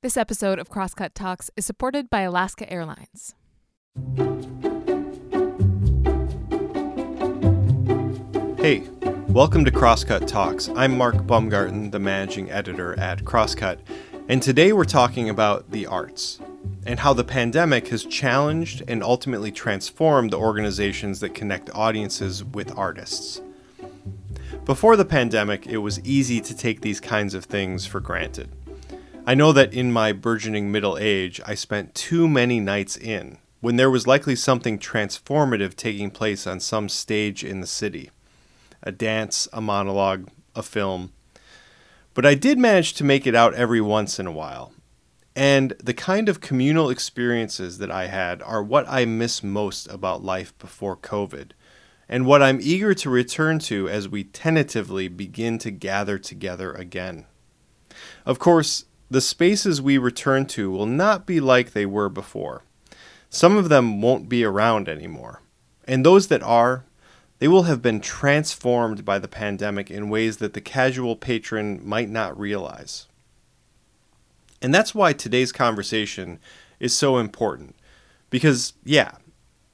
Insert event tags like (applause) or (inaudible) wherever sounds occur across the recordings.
This episode of Crosscut Talks is supported by Alaska Airlines. Hey, welcome to Crosscut Talks. I'm Mark Baumgarten, the managing editor at Crosscut, and today we're talking about the arts and how the pandemic has challenged and ultimately transformed the organizations that connect audiences with artists. Before the pandemic, it was easy to take these kinds of things for granted. I know that in my burgeoning middle age, I spent too many nights in when there was likely something transformative taking place on some stage in the city a dance, a monologue, a film. But I did manage to make it out every once in a while. And the kind of communal experiences that I had are what I miss most about life before COVID and what I'm eager to return to as we tentatively begin to gather together again. Of course, the spaces we return to will not be like they were before. Some of them won't be around anymore. And those that are, they will have been transformed by the pandemic in ways that the casual patron might not realize. And that's why today's conversation is so important. Because, yeah,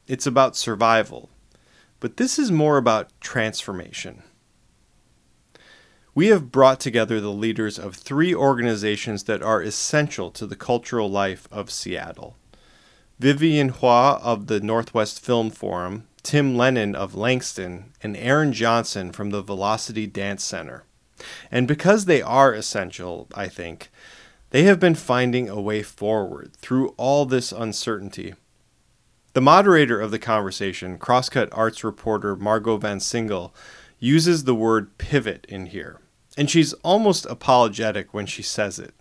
it's about survival, but this is more about transformation. We have brought together the leaders of three organizations that are essential to the cultural life of Seattle. Vivian Hua of the Northwest Film Forum, Tim Lennon of Langston, and Aaron Johnson from the Velocity Dance Center. And because they are essential, I think, they have been finding a way forward through all this uncertainty. The moderator of the conversation, Crosscut Arts reporter Margo Vansynghel, uses the word pivot in here, and she's almost apologetic when she says it.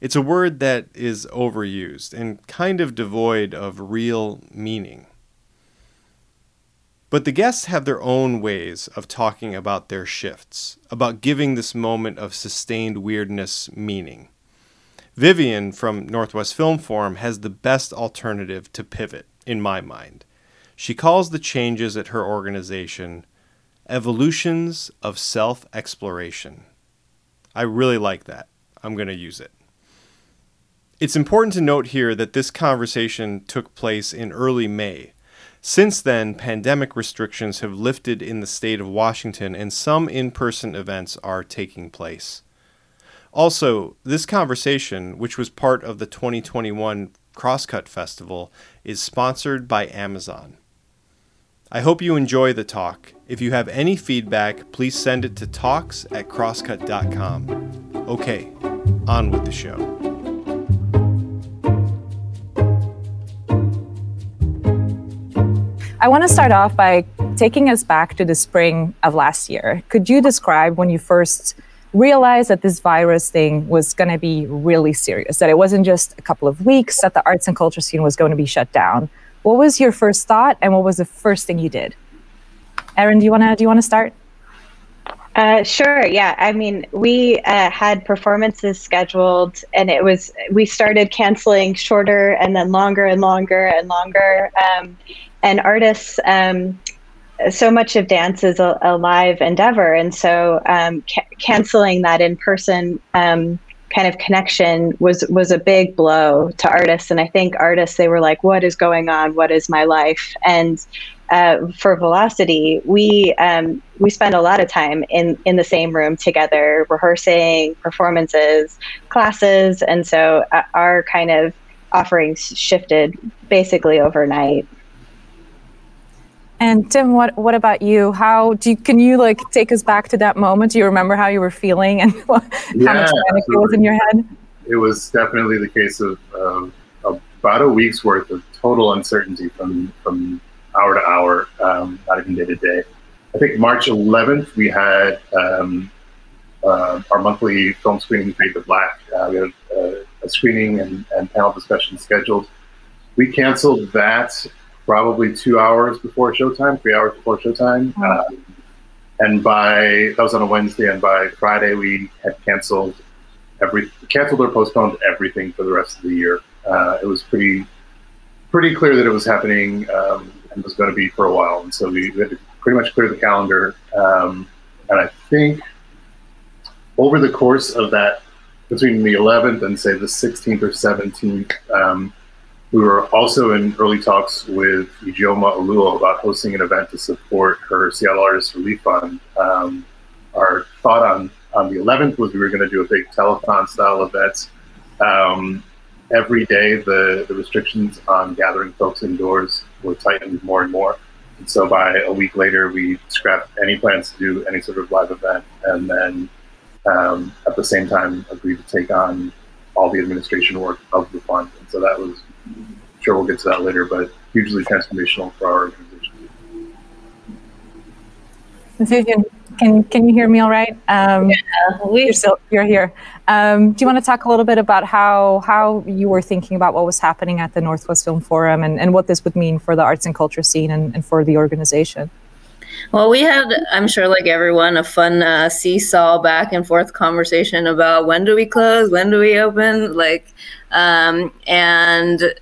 It's a word that is overused and kind of devoid of real meaning. But the guests have their own ways of talking about their shifts, about giving this moment of sustained weirdness meaning. Vivian from Northwest Film Forum has the best alternative to pivot in my mind. She calls the changes at her organization evolutions of self exploration. I really like that. I'm going to use it. It's important to note here that this conversation took place in early May. Since then, pandemic restrictions have lifted in the state of Washington and some in person events are taking place. Also, this conversation, which was part of the 2021 Crosscut Festival is sponsored by Amazon. I hope you enjoy the talk. If you have any feedback, please send it to talks at crosscut.com. Okay, on with the show. I want to start off by taking us back to the spring of last year. Could you describe when you first realized that this virus thing was going to be really serious, that it wasn't just a couple of weeks, that the arts and culture scene was going to be shut down. What was your first thought, and what was the first thing you did? Aaron, do you want to do you want to start? Uh, sure. Yeah. I mean, we uh, had performances scheduled, and it was we started canceling shorter and then longer and longer and longer. Um, and artists um, so much of dance is a, a live endeavor, and so um, ca- canceling that in person um, kind of connection was was a big blow to artists. And I think artists they were like, "What is going on? What is my life?" And uh, for Velocity, we um, we spend a lot of time in in the same room together, rehearsing performances, classes, and so uh, our kind of offerings shifted basically overnight. And Tim, what what about you? How do you, can you like take us back to that moment? Do you remember how you were feeling and (laughs) how yeah, much panic it was in your head? It was definitely the case of uh, about a week's worth of total uncertainty from from hour to hour, um, not even day to day. I think March 11th we had um, uh, our monthly film screening, Fade to Black. Uh, we had a, a screening and, and panel discussion scheduled. We canceled that probably two hours before showtime, three hours before showtime. Oh. and by that was on a Wednesday, and by Friday we had canceled every canceled or postponed everything for the rest of the year. Uh, it was pretty pretty clear that it was happening um, and was going to be for a while, and so we, we had to pretty much clear the calendar. Um, and I think over the course of that between the 11th and say the 16th or 17th, um, we were also in early talks with Ijeoma Oluo about hosting an event to support her Seattle Artists Relief Fund. Um, our thought on, on the 11th was we were going to do a big telethon style event. Um, every day, the, the restrictions on gathering folks indoors were tightened more and more. And so by a week later, we scrapped any plans to do any sort of live event. And then um, at the same time, agreed to take on all the administration work of the fund. And so that was sure we'll get to that later, but hugely transformational for our organization. Vivian, can can you hear me all right? Um, yeah, we, you're still you're here. Um, do you want to talk a little bit about how how you were thinking about what was happening at the Northwest Film Forum and, and what this would mean for the arts and culture scene and, and for the organization? Well, we had, I'm sure, like everyone, a fun uh, seesaw back and forth conversation about when do we close, when do we open, like, um, and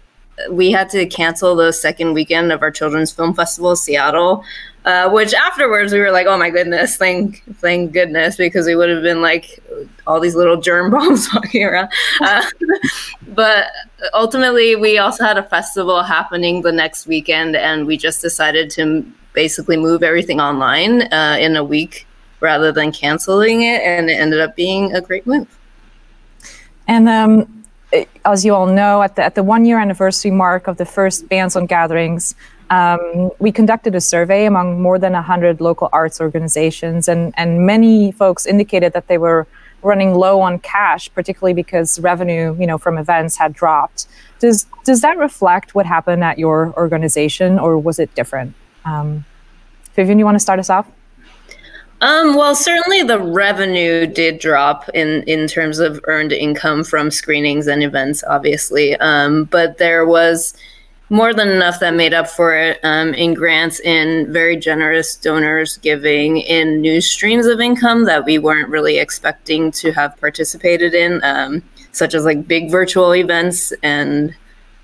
we had to cancel the second weekend of our children's film festival, Seattle. Uh, which afterwards we were like, oh my goodness, thank thank goodness, because we would have been like all these little germ (laughs) bombs walking around. Uh, (laughs) but ultimately, we also had a festival happening the next weekend, and we just decided to basically move everything online uh, in a week rather than canceling it, and it ended up being a great move. And um, as you all know, at the, at the one year anniversary mark of the first Bans on Gatherings, um, we conducted a survey among more than 100 local arts organizations, and, and many folks indicated that they were running low on cash, particularly because revenue you know, from events had dropped. Does, does that reflect what happened at your organization, or was it different? Um, Vivian, you want to start us off? Um, well, certainly the revenue did drop in in terms of earned income from screenings and events, obviously. Um, but there was more than enough that made up for it um, in grants, in very generous donors giving, in new streams of income that we weren't really expecting to have participated in, um, such as like big virtual events and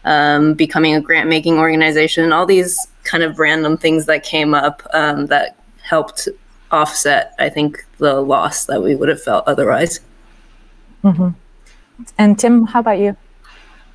um, becoming a grant making organization. All these kind of random things that came up um, that helped offset, I think, the loss that we would have felt otherwise. Mm-hmm. And Tim, how about you?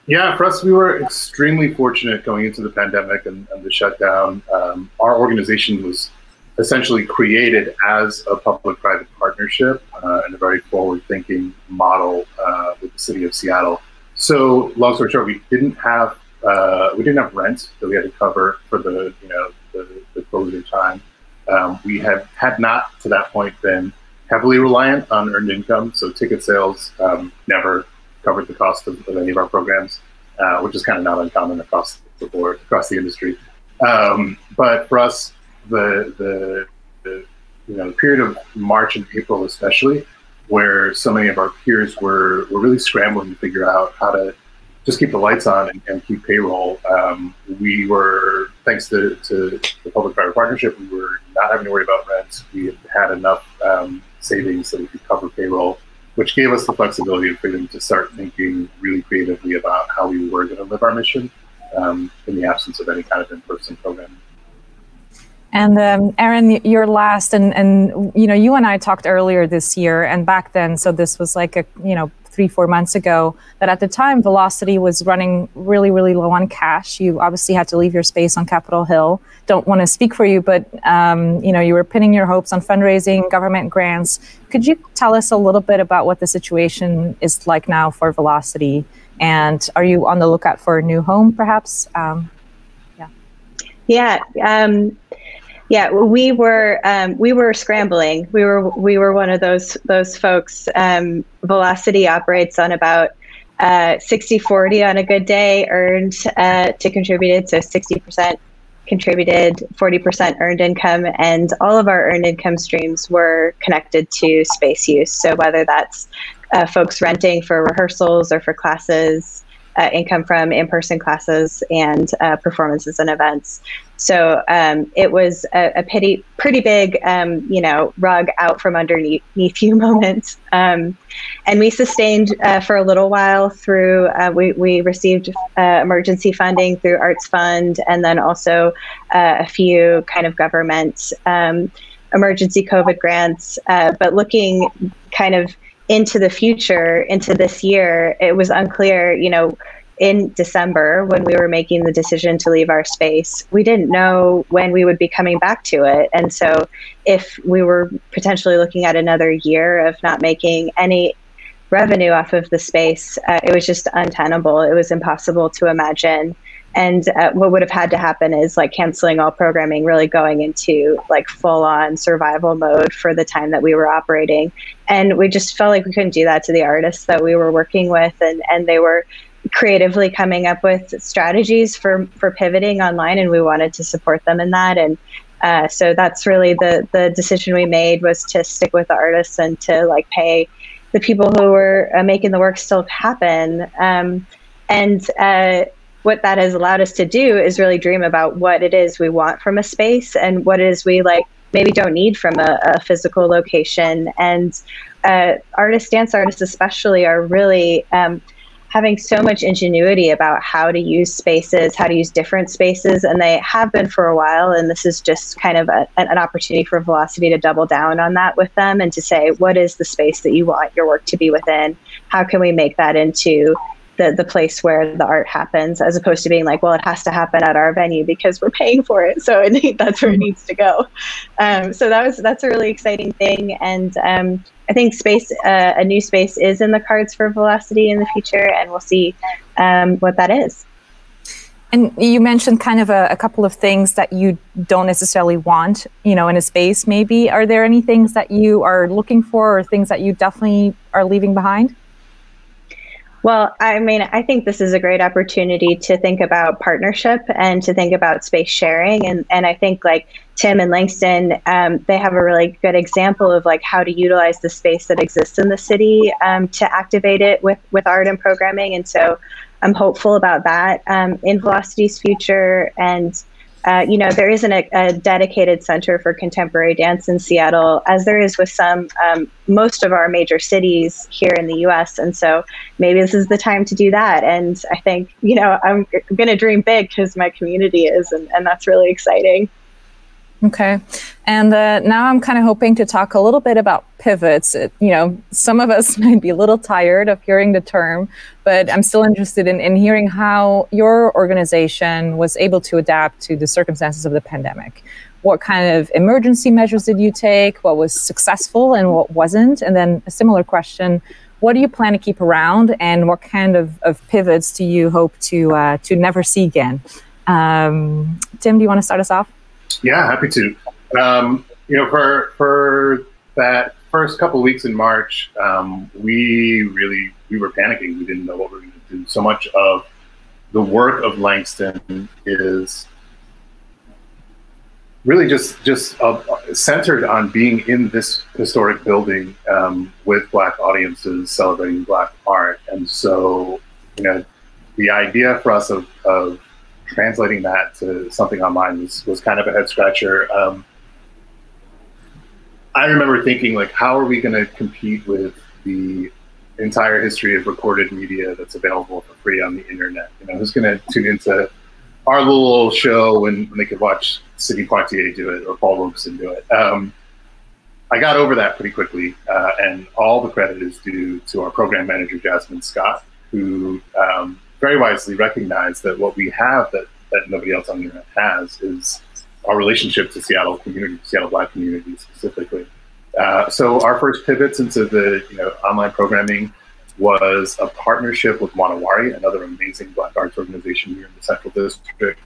Yeah, for us, we were extremely fortunate going into the pandemic and, and the shutdown. Um, our organization was essentially created as a public-private partnership uh, and a very forward-thinking model uh, with the city of Seattle. So, long story short, we didn't have uh, we didn't have rent that we had to cover for the you know the, the closure time. Um, we have had not to that point been heavily reliant on earned income, so ticket sales um, never covered the cost of, of any of our programs, uh, which is kind of not uncommon across the board, across the industry. Um, but for us, the, the, the you know the period of March and April, especially, where so many of our peers were were really scrambling to figure out how to just keep the lights on and, and keep payroll. Um, we were, thanks to, to the public-private partnership, we were not having to worry about rent. We had enough um, savings that we could cover payroll, which gave us the flexibility and freedom to start thinking really creatively about how we were going to live our mission um, in the absence of any kind of in-person programming. And um, Aaron, you're last, and and you know, you and I talked earlier this year, and back then, so this was like a you know three, four months ago, that at the time Velocity was running really, really low on cash. You obviously had to leave your space on Capitol Hill. Don't want to speak for you, but um, you know you were pinning your hopes on fundraising, government grants. Could you tell us a little bit about what the situation is like now for Velocity, and are you on the lookout for a new home, perhaps? Um, yeah. Yeah. Um, yeah, we were um, we were scrambling. We were we were one of those those folks. Um, Velocity operates on about uh, 60 40 on a good day earned uh, to contributed. So 60% contributed, 40% earned income, and all of our earned income streams were connected to space use. So whether that's uh, folks renting for rehearsals or for classes, uh, income from in-person classes and uh, performances and events. So um, it was a, a pretty pretty big um, you know rug out from underneath (laughs) you moment, um, and we sustained uh, for a little while through uh, we we received uh, emergency funding through Arts Fund and then also uh, a few kind of government um, emergency COVID grants, but looking kind of into the future, into this year, it was unclear, you know, in December when we were making the decision to leave our space, we didn't know when we would be coming back to it. And so, if we were potentially looking at another year of not making any revenue off of the space, uh, it was just untenable. It was impossible to imagine. And uh, what would have had to happen is like canceling all programming, really going into like full on survival mode for the time that we were operating. And we just felt like we couldn't do that to the artists that we were working with. And, and they were creatively coming up with strategies for, for pivoting online. And we wanted to support them in that. And uh, so that's really the, the decision we made was to stick with the artists and to like pay the people who were uh, making the work still happen. Um, and uh, what that has allowed us to do is really dream about what it is we want from a space and what it is we like maybe don't need from a, a physical location. And uh, artists, dance artists especially, are really um, having so much ingenuity about how to use spaces, how to use different spaces, and they have been for a while. And this is just kind of a, an opportunity for Velocity to double down on that with them and to say, what is the space that you want your work to be within? How can we make that into the the place where the art happens, as opposed to being like, well, it has to happen at our venue because we're paying for it, so it, (laughs) that's where it needs to go. Um, so that was that's a really exciting thing, and um, I think space uh, a new space is in the cards for Velocity in the future, and we'll see um, what that is. And you mentioned kind of a, a, couple of things that you don't necessarily want, you know, in a space. Maybe are there any things that you are looking for, or things that you definitely are leaving behind? Well, I mean, I think this is a great opportunity to think about partnership and to think about space sharing. And, and I think like Tim and Langston, um, they have a really good example of like how to utilize the space that exists in the city um, to activate it with, with art and programming. And so I'm hopeful about that um, in Velocity's future. And uh, you know, there isn't a, a, dedicated center for contemporary dance in Seattle, as there is with some, um, most of our major cities here in the US. And so maybe this is the time to do that. And I think, you know, I'm going to dream big because my community is, and, and that's really exciting. Okay. And uh, now I'm kind of hoping to talk a little bit about pivots. It, you know, some of us (laughs) might be a little tired of hearing the term, but I'm still interested in, in hearing how your organization was able to adapt to the circumstances of the pandemic. What kind of emergency measures did you take? What was successful and what wasn't? And then a similar question what do you plan to keep around and what kind of, of pivots do you hope to uh, to never see again um, tim do you want to start us off yeah, happy to. Um, you know, for for that first couple weeks in March, um, we really we were panicking. We didn't know what we were going to do. So much of the work of Langston is really just just uh, centered on being in this historic building um, with Black audiences celebrating Black art, and so you know the idea for us of, of translating that to something online was, was kind of a head scratcher. Um, I remember thinking like, how are we going to compete with the entire history of recorded media that's available for free on the internet? You know, who's going to tune into our little show when, when they could watch Sidney Poitier do it or Paul Robeson do it? Um, I got over that pretty quickly, uh, and all the credit is due to our program manager Jasmine Scott, who um, very wisely recognize that what we have that, that nobody else on the internet has is our relationship to Seattle community, Seattle Black community specifically. Uh, so our first pivots into the you know online programming was a partnership with Wa Na Wari, another amazing Black arts organization here in the Central District,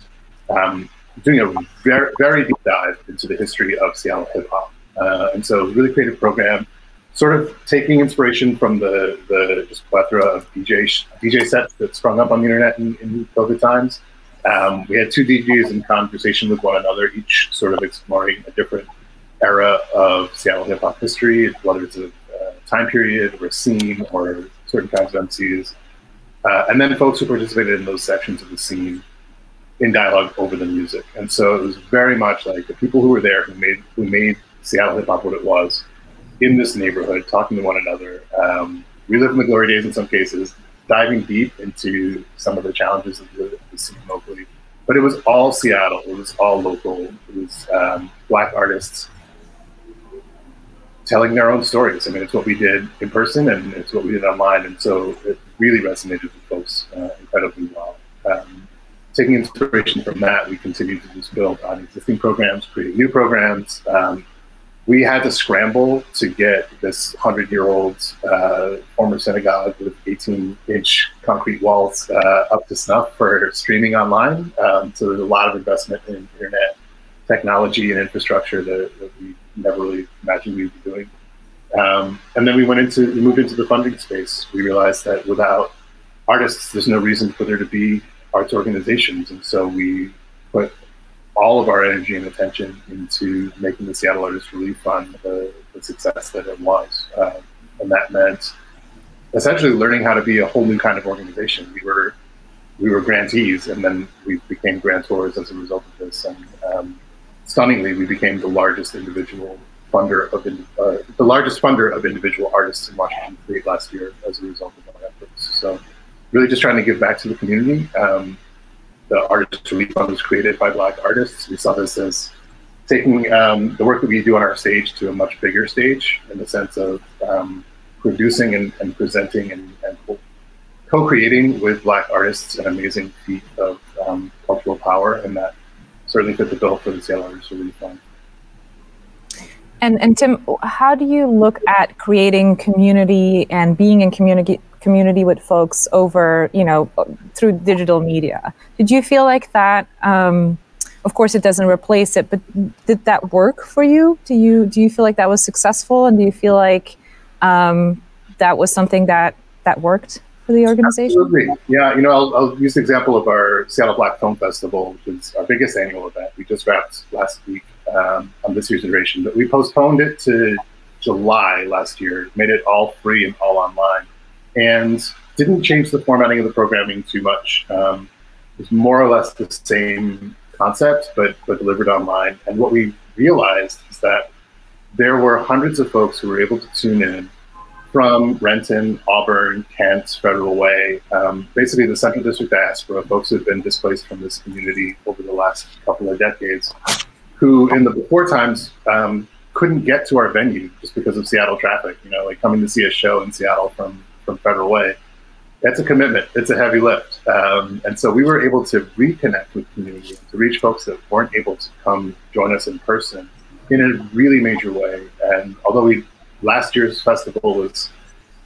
um, doing a very very deep dive into the history of Seattle hip hop. Uh, and so really creative program sort of taking inspiration from the the just plethora of DJ DJ sets that sprung up on the internet in, in COVID times. Um, we had two DJs in conversation with one another, each sort of exploring a different era of Seattle hip hop history, whether it's a uh, time period or a scene or certain kinds of MCs. Uh, and then folks who participated in those sections of the scene in dialogue over the music. And so it was very much like the people who were there who made who made Seattle hip hop what it was in this neighborhood, talking to one another. Um, in the glory days in some cases, diving deep into some of the challenges of the, the scene locally. But it was all Seattle. It was all local. It was um, black artists telling their own stories. I mean, it's what we did in person and it's what we did online, and so it really resonated with folks uh, incredibly well. Um, taking inspiration from that, we continue to just build on existing programs, creating new programs. Um, we had to scramble to get this 100 year old uh, former synagogue with 18 inch concrete walls uh, up to snuff for streaming online. Um, so there's a lot of investment in internet technology and infrastructure that, that we never really imagined we'd be doing. Um, and then we went into, we moved into the funding space. We realized that without artists, there's no reason for there to be arts organizations. And so we put all of our energy and attention into making the Seattle Artists Relief Fund the, the success that it was. Um, and that meant essentially learning how to be a whole new kind of organization. We were we were grantees, and then we became grantors as a result of this. And um, stunningly, we became the largest individual funder of uh, the largest funder of individual artists in Washington State last year as a result of our efforts. So, really, just trying to give back to the community. Um, the Artist Relief Fund was created by Black artists. We saw this as taking um, the work that we do on our stage to a much bigger stage in the sense of um, producing and, and presenting and, and, co-creating with Black artists an amazing feat of um, cultural power, and that certainly fit the bill for the Seattle Artist Relief Fund. And, and Tim, how do you look at creating community and being in community community with folks over, you know, through digital media? Did you feel like that? Um, of course, it doesn't replace it, but did that work for you? Do you do you feel like that was successful, and do you feel like um, that was something that that worked for the organization? Absolutely, yeah. You know, I'll, I'll use the example of our Seattle Black Film Festival, which is our biggest annual event. We just wrapped last week um, on this year's iteration, but we postponed it to July last year, made it all free and all online, and didn't change the formatting of the programming too much. Um, it was more or less the same concept, but but delivered online. And what we realized is that there were hundreds of folks who were able to tune in from Renton, Auburn, Kent, Federal Way, um, basically the Central District diaspora, folks who have been displaced from this community over the last couple of decades, who in the before times um, couldn't get to our venue just because of Seattle traffic. You know, like coming to see a show in Seattle from from Federal Way. That's a commitment. It's a heavy lift, um, and so we were able to reconnect with community to reach folks that weren't able to come join us in person in a really major way. And although we last year's festival was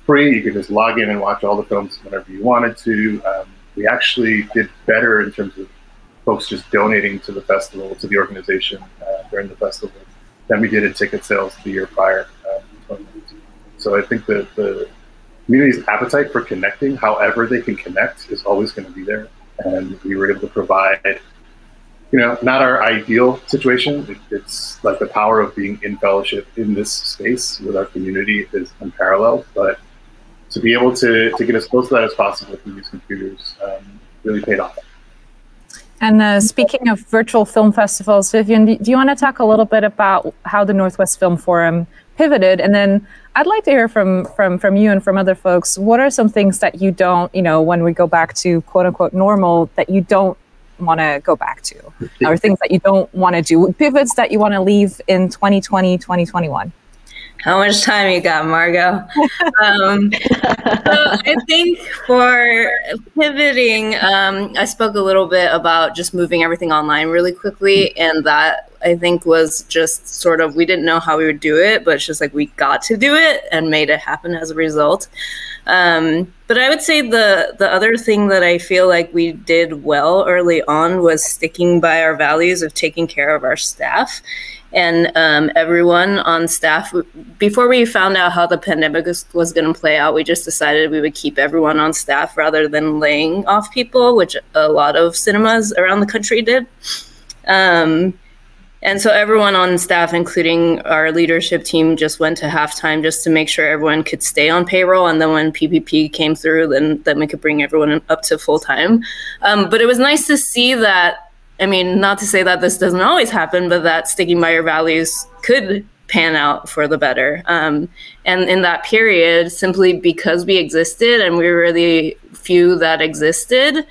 free, you could just log in and watch all the films whenever you wanted to. Um, we actually did better in terms of folks just donating to the festival, to the organization uh, during the festival than we did in ticket sales the year prior. Um, so I think that the community's appetite for connecting, however they can connect, is always going to be there. And we were able to provide, you know, not our ideal situation. It, it's like the power of being in fellowship in this space with our community is unparalleled. But to be able to, to get as close to that as possible through these computers um, really paid off. And uh, speaking of virtual film festivals, Vivian, do you want to talk a little bit about how the Northwest Film Forum pivoted? And then I'd like to hear from from from you and from other folks. What are some things that you don't, you know, when we go back to quote unquote normal, that you don't want to go back to, or things that you don't want to do, pivots that you want to leave in 2020, 2021? How much time you got, Margo? (laughs) um, so I think for pivoting, um, I spoke a little bit about just moving everything online really quickly, and that I think was just sort of we didn't know how we would do it, but it's just like we got to do it and made it happen as a result. Um, but I would say the the other thing that I feel like we did well early on was sticking by our values of taking care of our staff and um, everyone on staff. Before we found out how the pandemic was, was going to play out, we just decided we would keep everyone on staff rather than laying off people, which a lot of cinemas around the country did. Um, and so everyone on staff, including our leadership team, just went to halftime just to make sure everyone could stay on payroll. And then when PPP came through, then then we could bring everyone up to full time. Um, but it was nice to see that. I mean, not to say that this doesn't always happen, but that sticking by your values could pan out for the better. Um, and in that period, simply because we existed and we were the few that existed,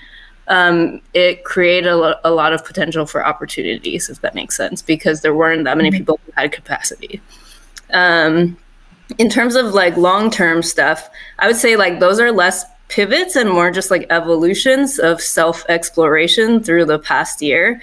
um, it created a, lo- a, lot of potential for opportunities, if that makes sense, because there weren't that many mm-hmm. people who had capacity. Um, in terms of like long term stuff, I would say like those are less pivots and more just like evolutions of self exploration through the past year.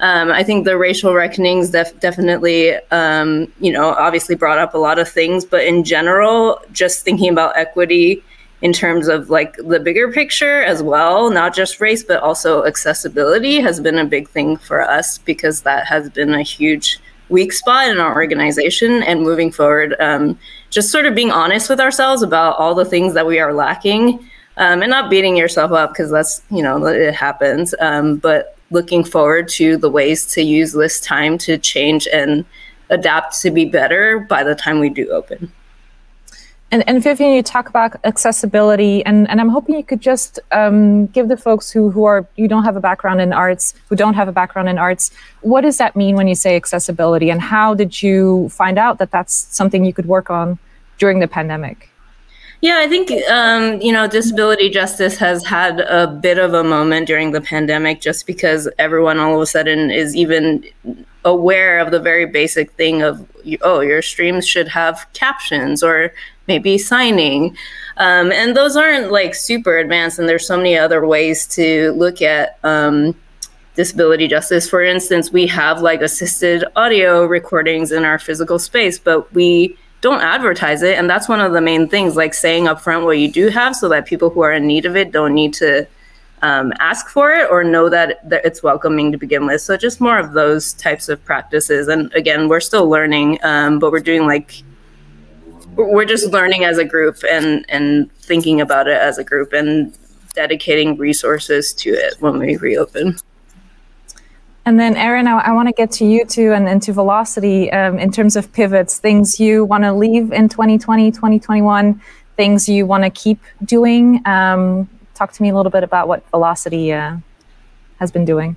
Um, I think the racial reckonings def- definitely, um, you know, obviously brought up a lot of things, but in general, just thinking about equity in terms of like the bigger picture as well, not just race, but also accessibility has been a big thing for us because that has been a huge weak spot in our organization. And moving forward, um, just sort of being honest with ourselves about all the things that we are lacking um, and not beating yourself up because that's, you know, it happens. Um, but looking forward to the ways to use this time to change and adapt to be better by the time we do open. And, and Vivian, you talk about accessibility, and, and I'm hoping you could just um, give the folks who, who are you don't have a background in arts, who don't have a background in arts, what does that mean when you say accessibility, and how did you find out that that's something you could work on during the pandemic? Yeah, I think um, you know disability justice has had a bit of a moment during the pandemic, just because everyone all of a sudden is even aware of the very basic thing of oh, your streams should have captions or maybe signing, um, and those aren't like super advanced. And there's so many other ways to look at. Um, disability justice for instance we have like assisted audio recordings in our physical space but we don't advertise it. And that's one of the main things, like saying upfront what you do have so that people who are in need of it don't need to um, ask for it or know that, that it's welcoming to begin with. So just more of those types of practices. And again, we're still learning, um, but we're doing like, we're just learning as a group and, and thinking about it as a group and dedicating resources to it when we reopen. And then, Erin, I, I want to get to you too and, and to Velocity um, in terms of pivots, things you want to leave in 2020, 2021, things you want to keep doing. Um, talk to me a little bit about what Velocity uh, has been doing.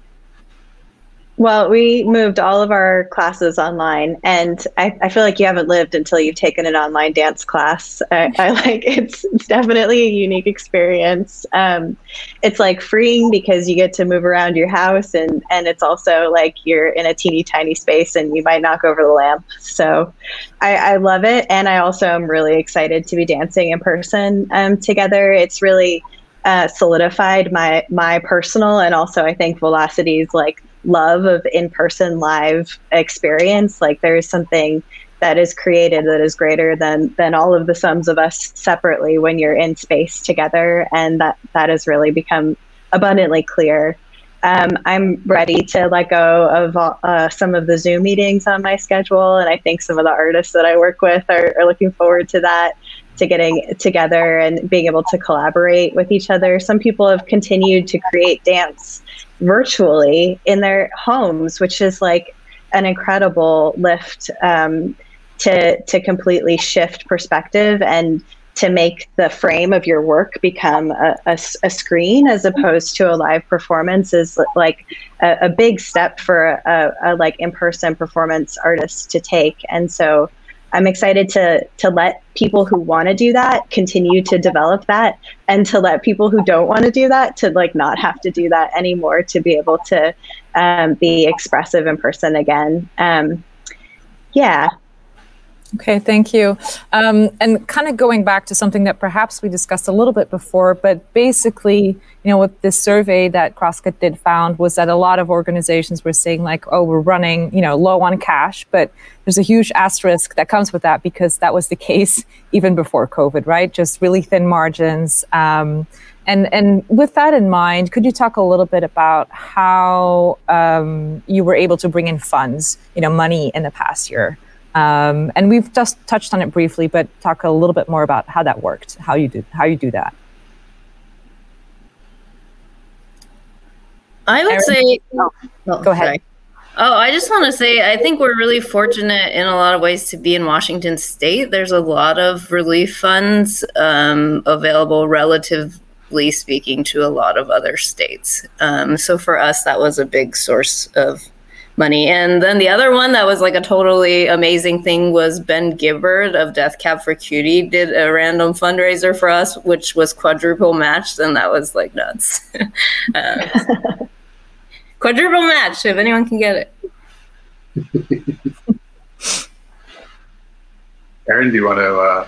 Well, we moved all of our classes online, and I, I, feel like you haven't lived until you've taken an online dance class. I, I (laughs) like it's, it's definitely a unique experience. Um, it's like freeing because you get to move around your house, and and it's also like you're in a teeny tiny space, and you might knock over the lamp. So, I, I love it, and I also am really excited to be dancing in person um, together. It's really uh, solidified my my personal and also I think Velocity's like love of in-person live experience. Like there's something that is created that is greater than than all of the sums of us separately when you're in space together. And that that has really become abundantly clear. Um, I'm ready to let go of uh, some of the Zoom meetings on my schedule, and I think some of the artists that I work with are, are looking forward to that to getting together and being able to collaborate with each other. Some people have continued to create dance virtually in their homes, which is like an incredible lift um, to to completely shift perspective and to make the frame of your work become a, a, a screen as opposed to a live performance is like a, a big step for a, a like in-person performance artist to take. And so I'm excited to to let people who want to do that continue to develop that and to let people who don't want to do that to like not have to do that anymore to be able to um, be expressive in person again. Um, yeah, Okay, thank you. Um, and kind of going back to something that perhaps we discussed a little bit before, but basically, you know, what this survey that Crosscut did found was that a lot of organizations were saying like, oh, we're running, you know, low on cash, but there's a huge asterisk that comes with that because that was the (laughs) case even before COVID, right? Just really thin margins. Um, and and with that in mind, could you talk a little bit about how um, you were able to bring in funds, you know, money in the past year? Um, and we've just touched on it briefly, but talk a little bit more about how that worked, how you do how you do that. I would Erin? say. Oh, oh, go ahead. Sorry. Oh, I just want to say I think we're really fortunate in a lot of ways to be in Washington State. There's a lot of relief funds um, available, relatively speaking, to a lot of other states. Um, so for us, that was a big source of money. And then the other one that was like a totally amazing thing was Ben Gibbard of Death Cab for Cutie did a random fundraiser for us, which was quadruple matched, and that was like nuts. uh, (laughs) (laughs) quadruple match if anyone can get it. Aaron, do you want to? Uh...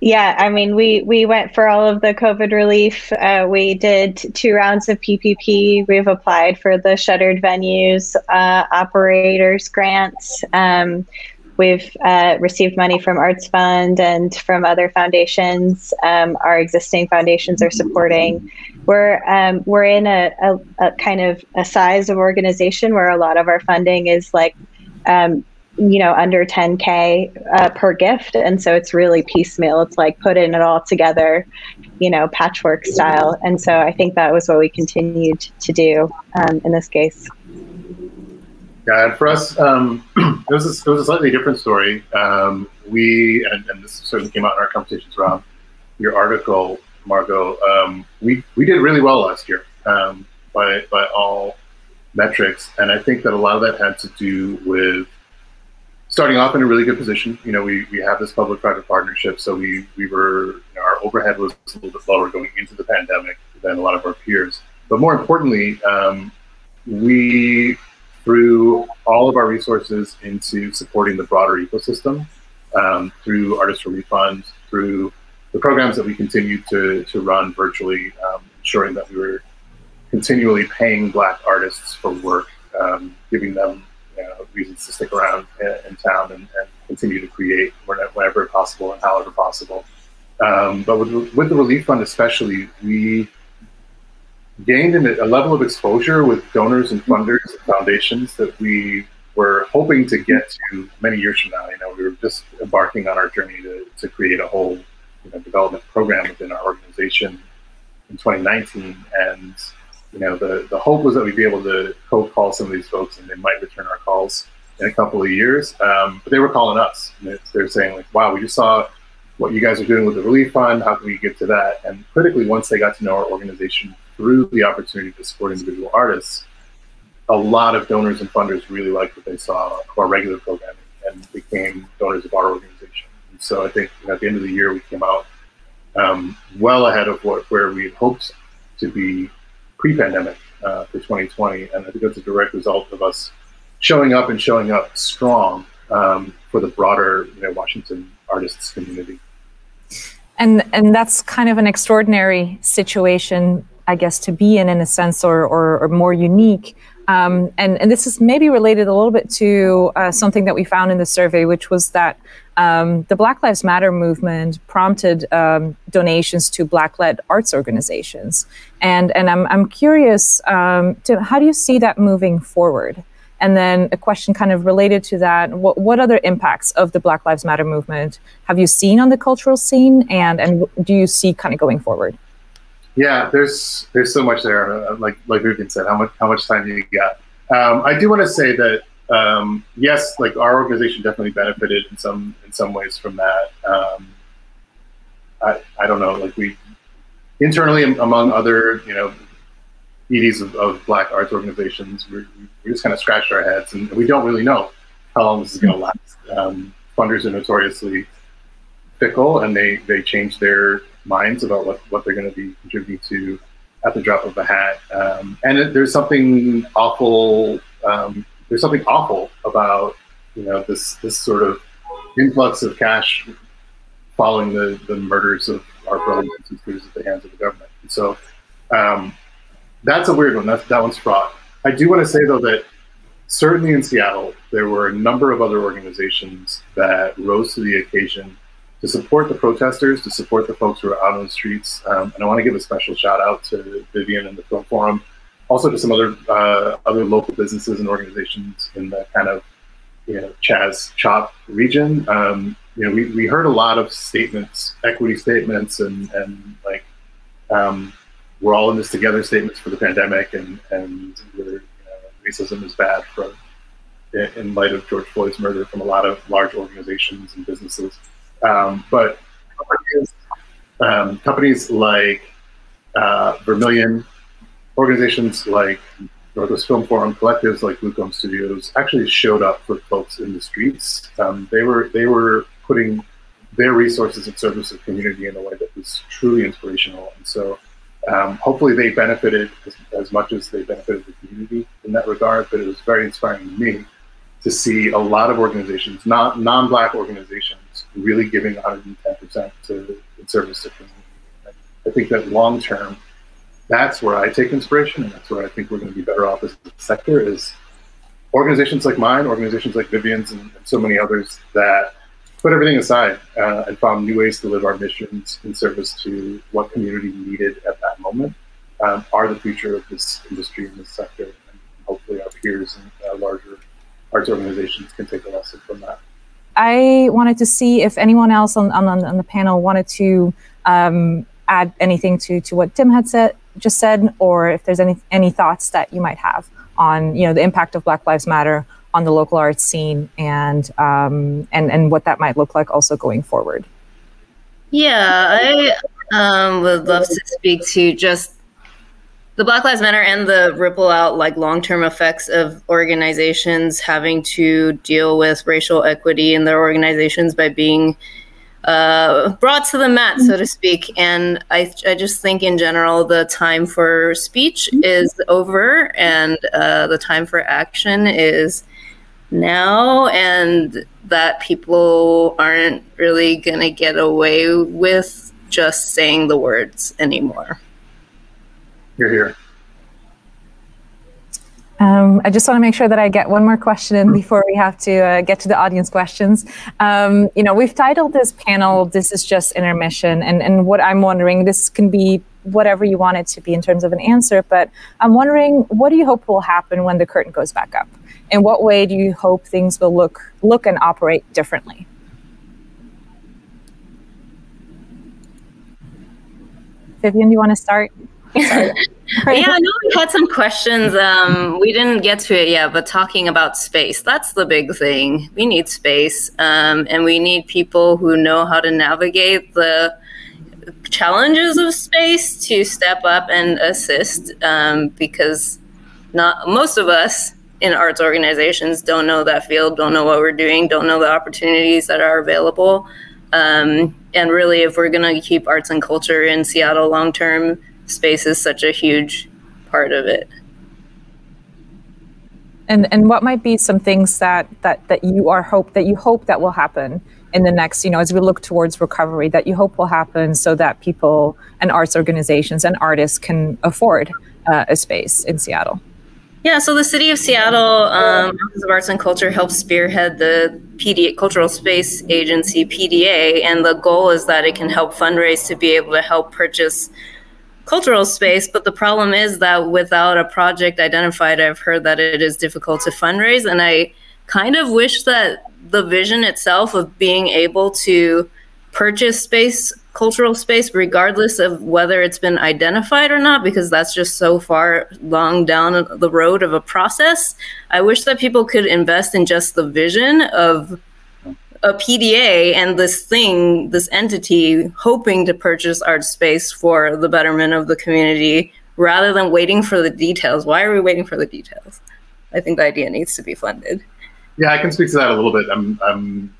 Yeah, I mean, we we went for all of the COVID relief. Uh, we did two rounds of PPP. We've applied for the shuttered venues uh, operators grants. Um, we've uh, received money from Arts Fund and from other foundations. Um, our existing foundations are supporting. We're um, we're in a, a, a, kind of a size of organization where a lot of our funding is like um, you know under 10k uh, per gift. And so it's really piecemeal. It's like putting it all together you know patchwork style. And so i think that was what we continued to do um, in this case. Yeah and for us um, (clears throat) it, was a, it was a slightly different story. Um, we and, and, this certainly came out in our conversations around your article margo. Um, we, we did really well last year um, by, by all metrics. And i think that a lot of that had to do with starting off in a really good position. You know, we, we have this public-private partnership, so we we were you know, our overhead was a little bit lower going into the pandemic than a lot of our peers. But more importantly, um, we threw all of our resources into supporting the broader ecosystem um, through Artist Relief Fund, through the programs that we continued to to run virtually, um, ensuring that we were continually paying Black artists for work, um, giving them reasons to stick around in, town and, and, continue to create whenever possible and however possible. Um, but with, with the relief fund, especially, we gained a level of exposure with donors and funders and foundations that we were hoping to get to many years from now. You know, we were just embarking on our journey to, to create a whole you know, development program within our organization in 2019, and you know, the, the hope was that we'd be able to cold call some of these folks and they might return our calls in a couple of years. Um, but they were calling us. They're saying like, wow, we just saw what you guys are doing with the relief fund. How can we get to that? And critically, once they got to know our organization through the opportunity to support individual artists, a lot of donors and funders really liked what they saw of our regular programming and became donors of our organization. And so I think you know, at the end of the year, we came out um, well ahead of what where we had hoped to be pre-pandemic uh, for 2020, and I think that's a direct result of us showing up and showing up strong um, for the broader you know, Washington artists community. And and that's kind of an extraordinary situation, I guess, to be in in a sense, or or, or more unique. Um, and, and this is maybe related a little bit to uh, something that we found in the survey, which was that um, the Black Lives Matter movement prompted um, donations to Black-led arts organizations, and and I'm I'm curious um, to how do you see that moving forward? And then a question kind of related to that: what what other impacts of the Black Lives Matter movement have you seen on the cultural scene, and and do you see kind of going forward? Yeah, there's there's so much there. Uh, like like Vivian said, how much how much time do you got? Um, I do want to say that um, yes, like our organization definitely benefited in some in some ways from that. Um, I I don't know, like we internally among other you know EDs of, of Black arts organizations, we we just kind of scratched our heads and we don't really know how long this is going to last. Um, funders are notoriously fickle and they they change their minds about what, what they're going to be contributing to at the drop of a hat. Um, and it, there's something awful um, there's something awful about you know this this sort of influx of cash following the the murders of our brothers and sisters at the hands of the government. And so um, that's a weird one. That that one's fraught. I do want to say though that certainly in Seattle there were a number of other organizations that rose to the occasion to support the protesters, to support the folks who are out on the streets. Um, and I want to give a special shout out to Vivian and the Film Forum also to some other uh, other local businesses and organizations in the kind of you know Chaz Chop region. Um, you know, we, we heard a lot of statements, equity statements, and and like um, we're all in this together statements for the pandemic, and and you know, racism is bad for in light of George Floyd's murder from a lot of large organizations and businesses. Um, but companies, um, companies like uh, Vermillion organizations like Northwest Film Forum, collectives like Bluecomb Studios actually showed up for folks in the streets. Um, they were they were putting their resources in service of community in a way that was truly inspirational. And so um, hopefully they benefited as, as, much as they benefited the community in that regard. But it was very inspiring to me to see a lot of organizations, not non-black organizations, really giving 110% to in service to community. I think that long term, that's where I take inspiration, and that's where I think we're going to be better off as a sector. Is organizations like mine, organizations like Vivian's, and, and so many others that put everything aside uh, and found new ways to live our missions in service to what community needed at that moment um, are the future of this industry and this sector. And hopefully, our peers and uh, larger arts organizations can take a lesson from that. I wanted to see if anyone else on, on, on the panel wanted to um, add anything to, to what Tim had said, just said, or if there's any any thoughts that you might have on you know the impact of Black Lives Matter on the local arts scene and um, and and what that might look like also going forward. Yeah, I um, would love to speak to just the Black Lives Matter and the ripple out like long term effects of organizations having to deal with racial equity in their organizations by being uh, brought to the mat, so to speak. And I, I just think in general, the time for speech is over and uh, the time for action is now, and that people aren't really going to get away with just saying the words anymore. You're here. Um, I just want to make sure that I get one more question in before we have to uh, get to the audience questions. Um, you know, we've titled this panel "This is just intermission," and and what I'm wondering, this can be whatever you want it to be in terms of an answer, but I'm wondering, what do you hope will happen when the curtain goes back up? In what way do you hope things will look look and operate differently? Vivian, do you want to start? (laughs) yeah, I know we had some questions. Um, we didn't get to it yet, but talking about space, that's the big thing. We need space, um, and we need people who know how to navigate the challenges of space to step up and assist um, because not most of us in arts organizations don't know that field, don't know what we're doing, don't know the opportunities that are available. Um, and really, if we're going to keep arts and culture in Seattle long term, space is such a huge part of it. And and what might be some things that that that you are hope that you hope that will happen in the next, you know, as we look towards recovery, that you hope will happen so that people and arts organizations and artists can afford uh, a space in Seattle. Yeah, so the city of Seattle, um, Office of Arts and Culture, helps spearhead the PDA Cultural Space Agency (PDA), and the goal is that it can help fundraise to be able to help purchase cultural space. But the problem is that without a project identified, I've heard that it is difficult to fundraise. And I kind of wish that the vision itself of being able to purchase space, cultural space, regardless of whether it's been identified or not, because that's just so far long down the road of a process. I wish that people could invest in just the vision of a PDA and this thing, this entity, hoping to purchase art space for the betterment of the community rather than waiting for the details. Why are we waiting for the details? I think the idea needs to be funded. Yeah, I can speak to that a little bit. I'm, I'm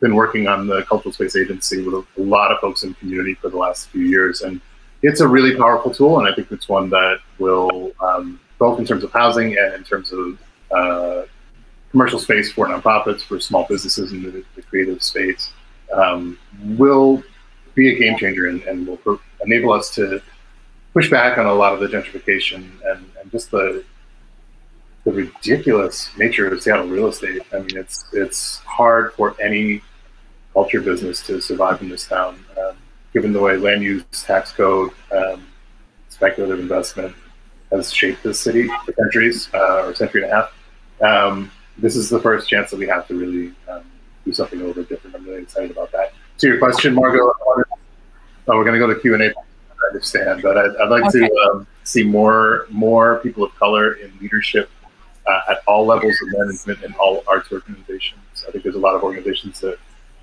been working on the cultural space agency with a, lot of folks in the community for the last few years, and it's a really powerful tool. And I think it's one that will, um, both in terms of housing and in terms of uh, commercial space for nonprofits, for small businesses in the, the creative space, um, will be a game changer and, and will pro- enable us to push back on a lot of the gentrification and, and just the the ridiculous nature of Seattle real estate. I mean, it's it's hard for any culture business to survive in this town, um, given the way land use tax code, um, speculative investment has shaped this city for centuries uh, or a century and a half. Um, this is the first chance that we have to really um, do something a little bit different. I'm really excited about that. To your question, Margo, oh, we're going to go to Q and A. I understand, but I'd, I'd like okay. to um, see more more people of color in leadership uh, at all levels of management in all arts organizations. I think there's a lot of organizations that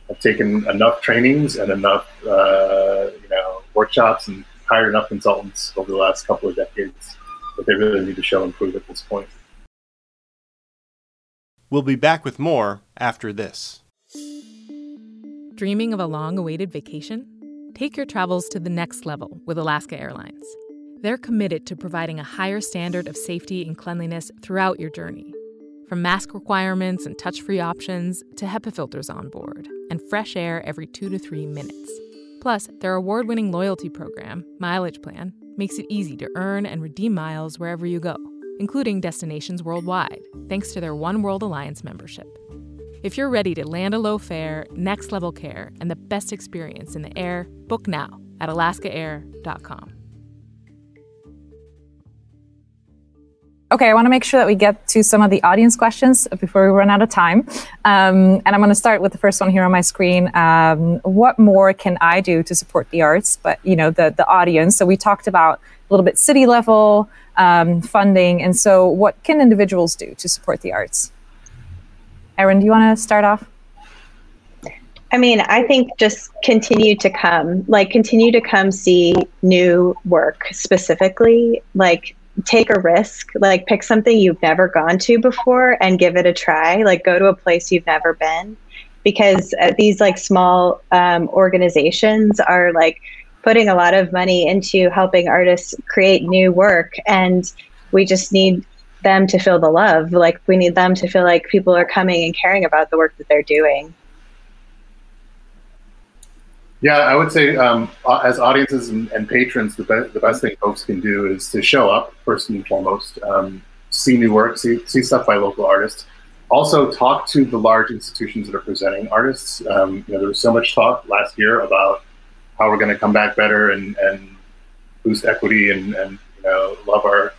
have taken enough trainings and enough uh, you know workshops and hired enough consultants over the last couple of decades that they really need to show and prove at this point. We'll be back with more after this. Dreaming of a long awaited vacation? Take your travels to the next level with Alaska Airlines. They're committed to providing a higher standard of safety and cleanliness throughout your journey. from mask requirements and touch free options to HEPA filters on board and fresh air every two to three minutes. Plus, their award winning loyalty program, Mileage Plan, makes it easy to earn and redeem miles wherever you go, including destinations worldwide, thanks to their One World Alliance membership. If you're ready to land a low fare, next level care, and the best experience in the air, book now at alaskaair.com. Okay, I want to make sure that we get to some of the audience questions before we run out of time. Um, and I'm going to start with the first one here on my screen. Um, what more can I do to support the arts? But you know, the the audience. So we talked about a little bit city level um, funding, and so what can individuals do to support the arts? Erin, do you want to start off? I mean, I think just continue to come, like continue to come see new work specifically, like take a risk, like pick something you've never gone to before and give it a try. Like go to a place you've never been, because uh, these like small um, organizations are like putting a lot of money into helping artists create new work, and we just need them to feel the love. Like we need them to feel like people are coming and caring about the work that they're doing. Yeah, I would say um, as audiences and, and patrons, the, be- the best thing folks can do is to show up first and foremost, um, see new work, see, see stuff by local artists. Also, talk to the large institutions that are presenting artists. Um, you know, there was so much talk last year about how we're going to come back better and, and boost equity and, and you know love our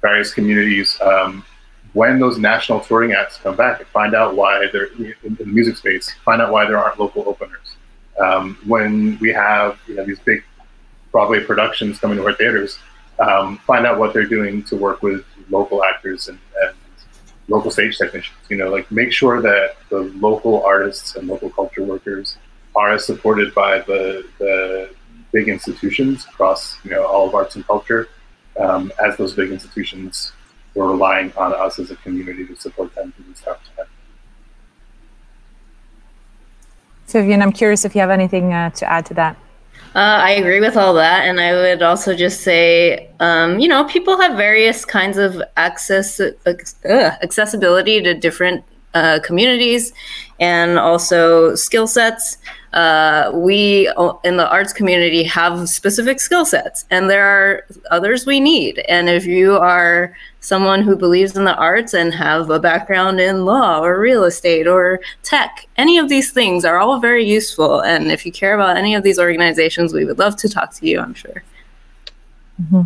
various communities. Um, when those national touring acts come back, find out why they're in, the music space. Find out why there aren't local openers um, when we have you know these big Broadway productions coming to our theaters, um, find out what they're doing to work with local actors and, and, local stage technicians. You know, like make sure that the local artists and local culture workers are supported by the the big institutions across you know all of arts and culture, um, as those big institutions were relying on us as a community to support them through this tough time. Vivian, I'm curious if you have anything uh, to add to that. Uh, I agree with all that, and I would also just say, um, you know, people have various kinds of access, uh, accessibility to different uh, communities, and also skill sets. Uh, we in the arts community have specific skill sets, and there are others we need. And if you are someone who believes in the arts and have a background in law or real estate or tech, any of these things are all very useful. And if you care about any of these organizations, we would love to talk to you. I'm sure. Mm-hmm.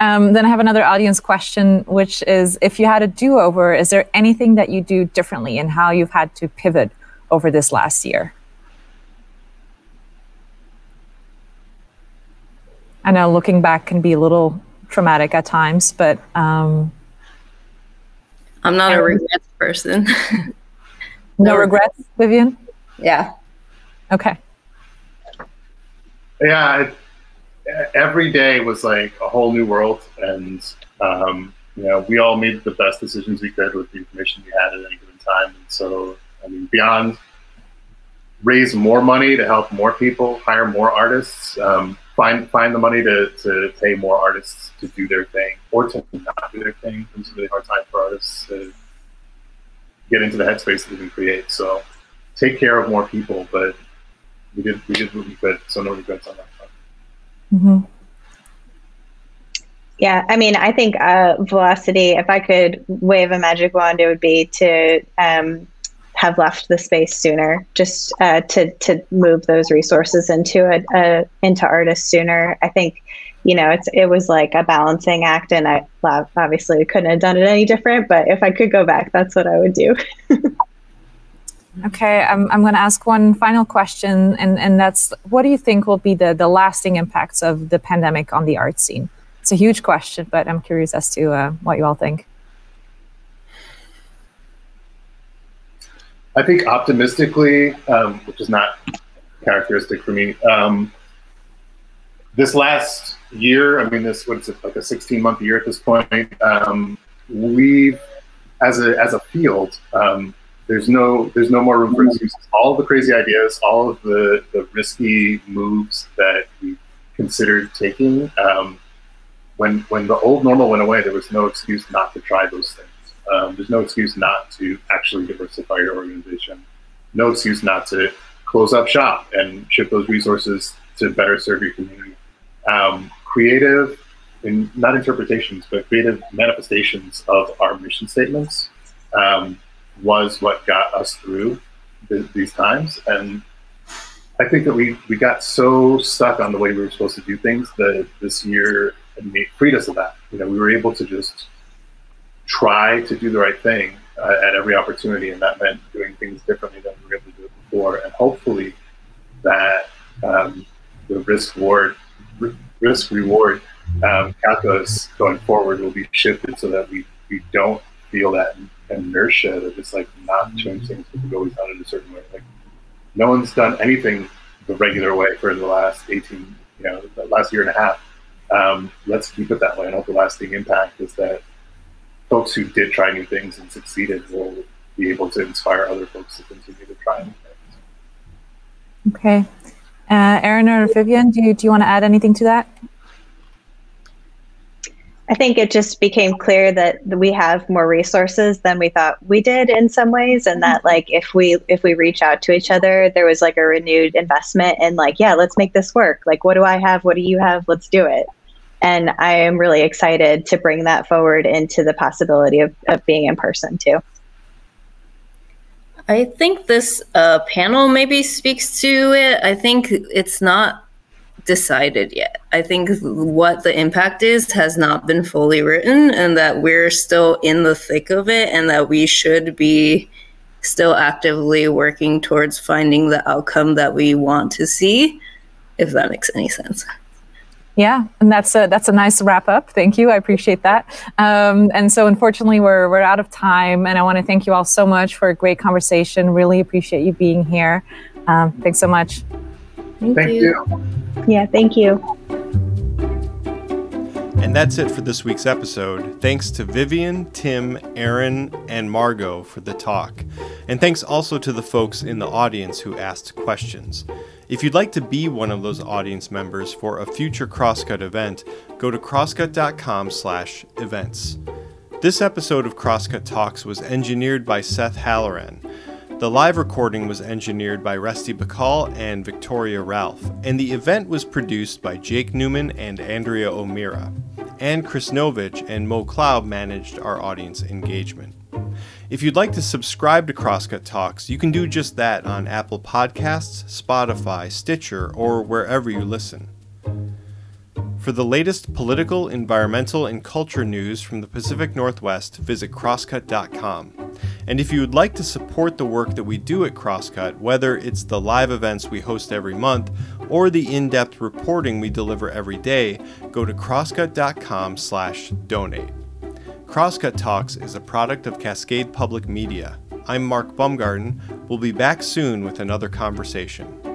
Um, then I have another audience question, which is if you had a do over, is there anything that you do differently in how you've had to pivot over this last year? I know looking back can be a little traumatic at times, but um, I'm not a regrets person. (laughs) no regrets, Vivian? Yeah. Okay. Yeah, it, every day was like a whole new world, and um, you know, we all made the best decisions we could with the information we had at any given time. And so, I mean, beyond raise more money to help more people, hire more artists, um, find find the money to, to pay more artists to do their thing or to not do their thing. It's a really hard time for artists to get into the headspace that we can create. So take care of more people, but we did we did what we could, so no regrets on that front. Mm-hmm. Yeah, I mean, I think uh, Velocity. If I could wave a magic wand, it would be to um, have left the space sooner, just uh, to to move those resources into a, a, into artists sooner. I think, you know, it's it was like a balancing act, and I obviously couldn't have done it any different. But if I could go back, that's what I would do. (laughs) okay, I'm I'm going to ask one final question, and and that's what do you think will be the the lasting impacts of the pandemic on the art scene? It's a huge question, but I'm curious as to uh, what you all think. I think optimistically, um, which is not characteristic for me. Um, this last year, I mean, this what is it like a 16 month year at this point? Um, we've, as a as a field, um, there's no there's no more room for excuses. All the crazy ideas, all of the the risky moves that we considered taking. Um, when when the old normal went away, there was no excuse not to try those things. Um, there's no excuse not to actually diversify your organization. No excuse not to close up shop and shift those resources to better serve your community. Um, creative, in, not interpretations, but creative manifestations of our mission statements um, was what got us through th- these times. And I think that we, we got so stuck on the way we were supposed to do things that this year freed us of that. You know, we were able to just try to do the right thing uh, at every opportunity, and that meant doing things differently than we were able to do it before. And hopefully, that um, the risk reward risk reward um, calculus going forward will be shifted so that we, we don't feel that inertia of just like not doing things because we've always done it a certain way. Like no one's done anything the regular way for the last 18, you know, the last year and a half. Um, let's keep it that way. And hope the lasting impact is that folks who did try new things and succeeded will be able to inspire other folks to continue to try new things. Okay. Uh, Erin or Vivian, do you, do you want to add anything to that? I think it just became clear that we have more resources than we thought we did in some ways, and that like if we if we reach out to each other, there was like a renewed investment in like yeah, let's make this work. Like what do I have? What do you have? Let's do it. And I am really excited to bring that forward into the possibility of, of being in person too. I think this uh, panel maybe speaks to it. I think it's not decided yet. I think what the impact is has not been fully written, and that we're still in the thick of it, and that we should be still actively working towards finding the outcome that we want to see, if that makes any sense. Yeah, and that's a that's a nice wrap up. Thank you, I appreciate that. Um, and so, unfortunately, we're we're out of time, and I want to thank you all so much for a great conversation. Really appreciate you being here. Um, thanks so much. Thank, thank you. you. Yeah, thank you. And that's it for this week's episode. Thanks to Vivian, Tim, Erin, and Margo for the talk. And thanks also to the folks in the audience who asked questions. If you'd like to be one of those audience members for a future Crosscut event, go to crosscut.com/events. This episode of Crosscut Talks was engineered by Seth Halloran. The live recording was engineered by Rusty Bacall and Victoria Ralph, and the event was produced by Jake Newman and Andrea O'Meara. And Chris Novich and Mo Cloud managed our audience engagement. If you'd like to subscribe to Crosscut Talks, you can do just that on Apple Podcasts, Spotify, Stitcher, or wherever you listen. For the latest political, environmental, and culture news from the Pacific Northwest, visit crosscut.com. And if you would like to support the work that we do at Crosscut, whether it's the live events we host every month or the in-depth reporting we deliver every day, go to crosscut.com/donate. Crosscut Talks is a product of Cascade Public Media. I'm Mark Baumgarten. We'll be back soon with another conversation.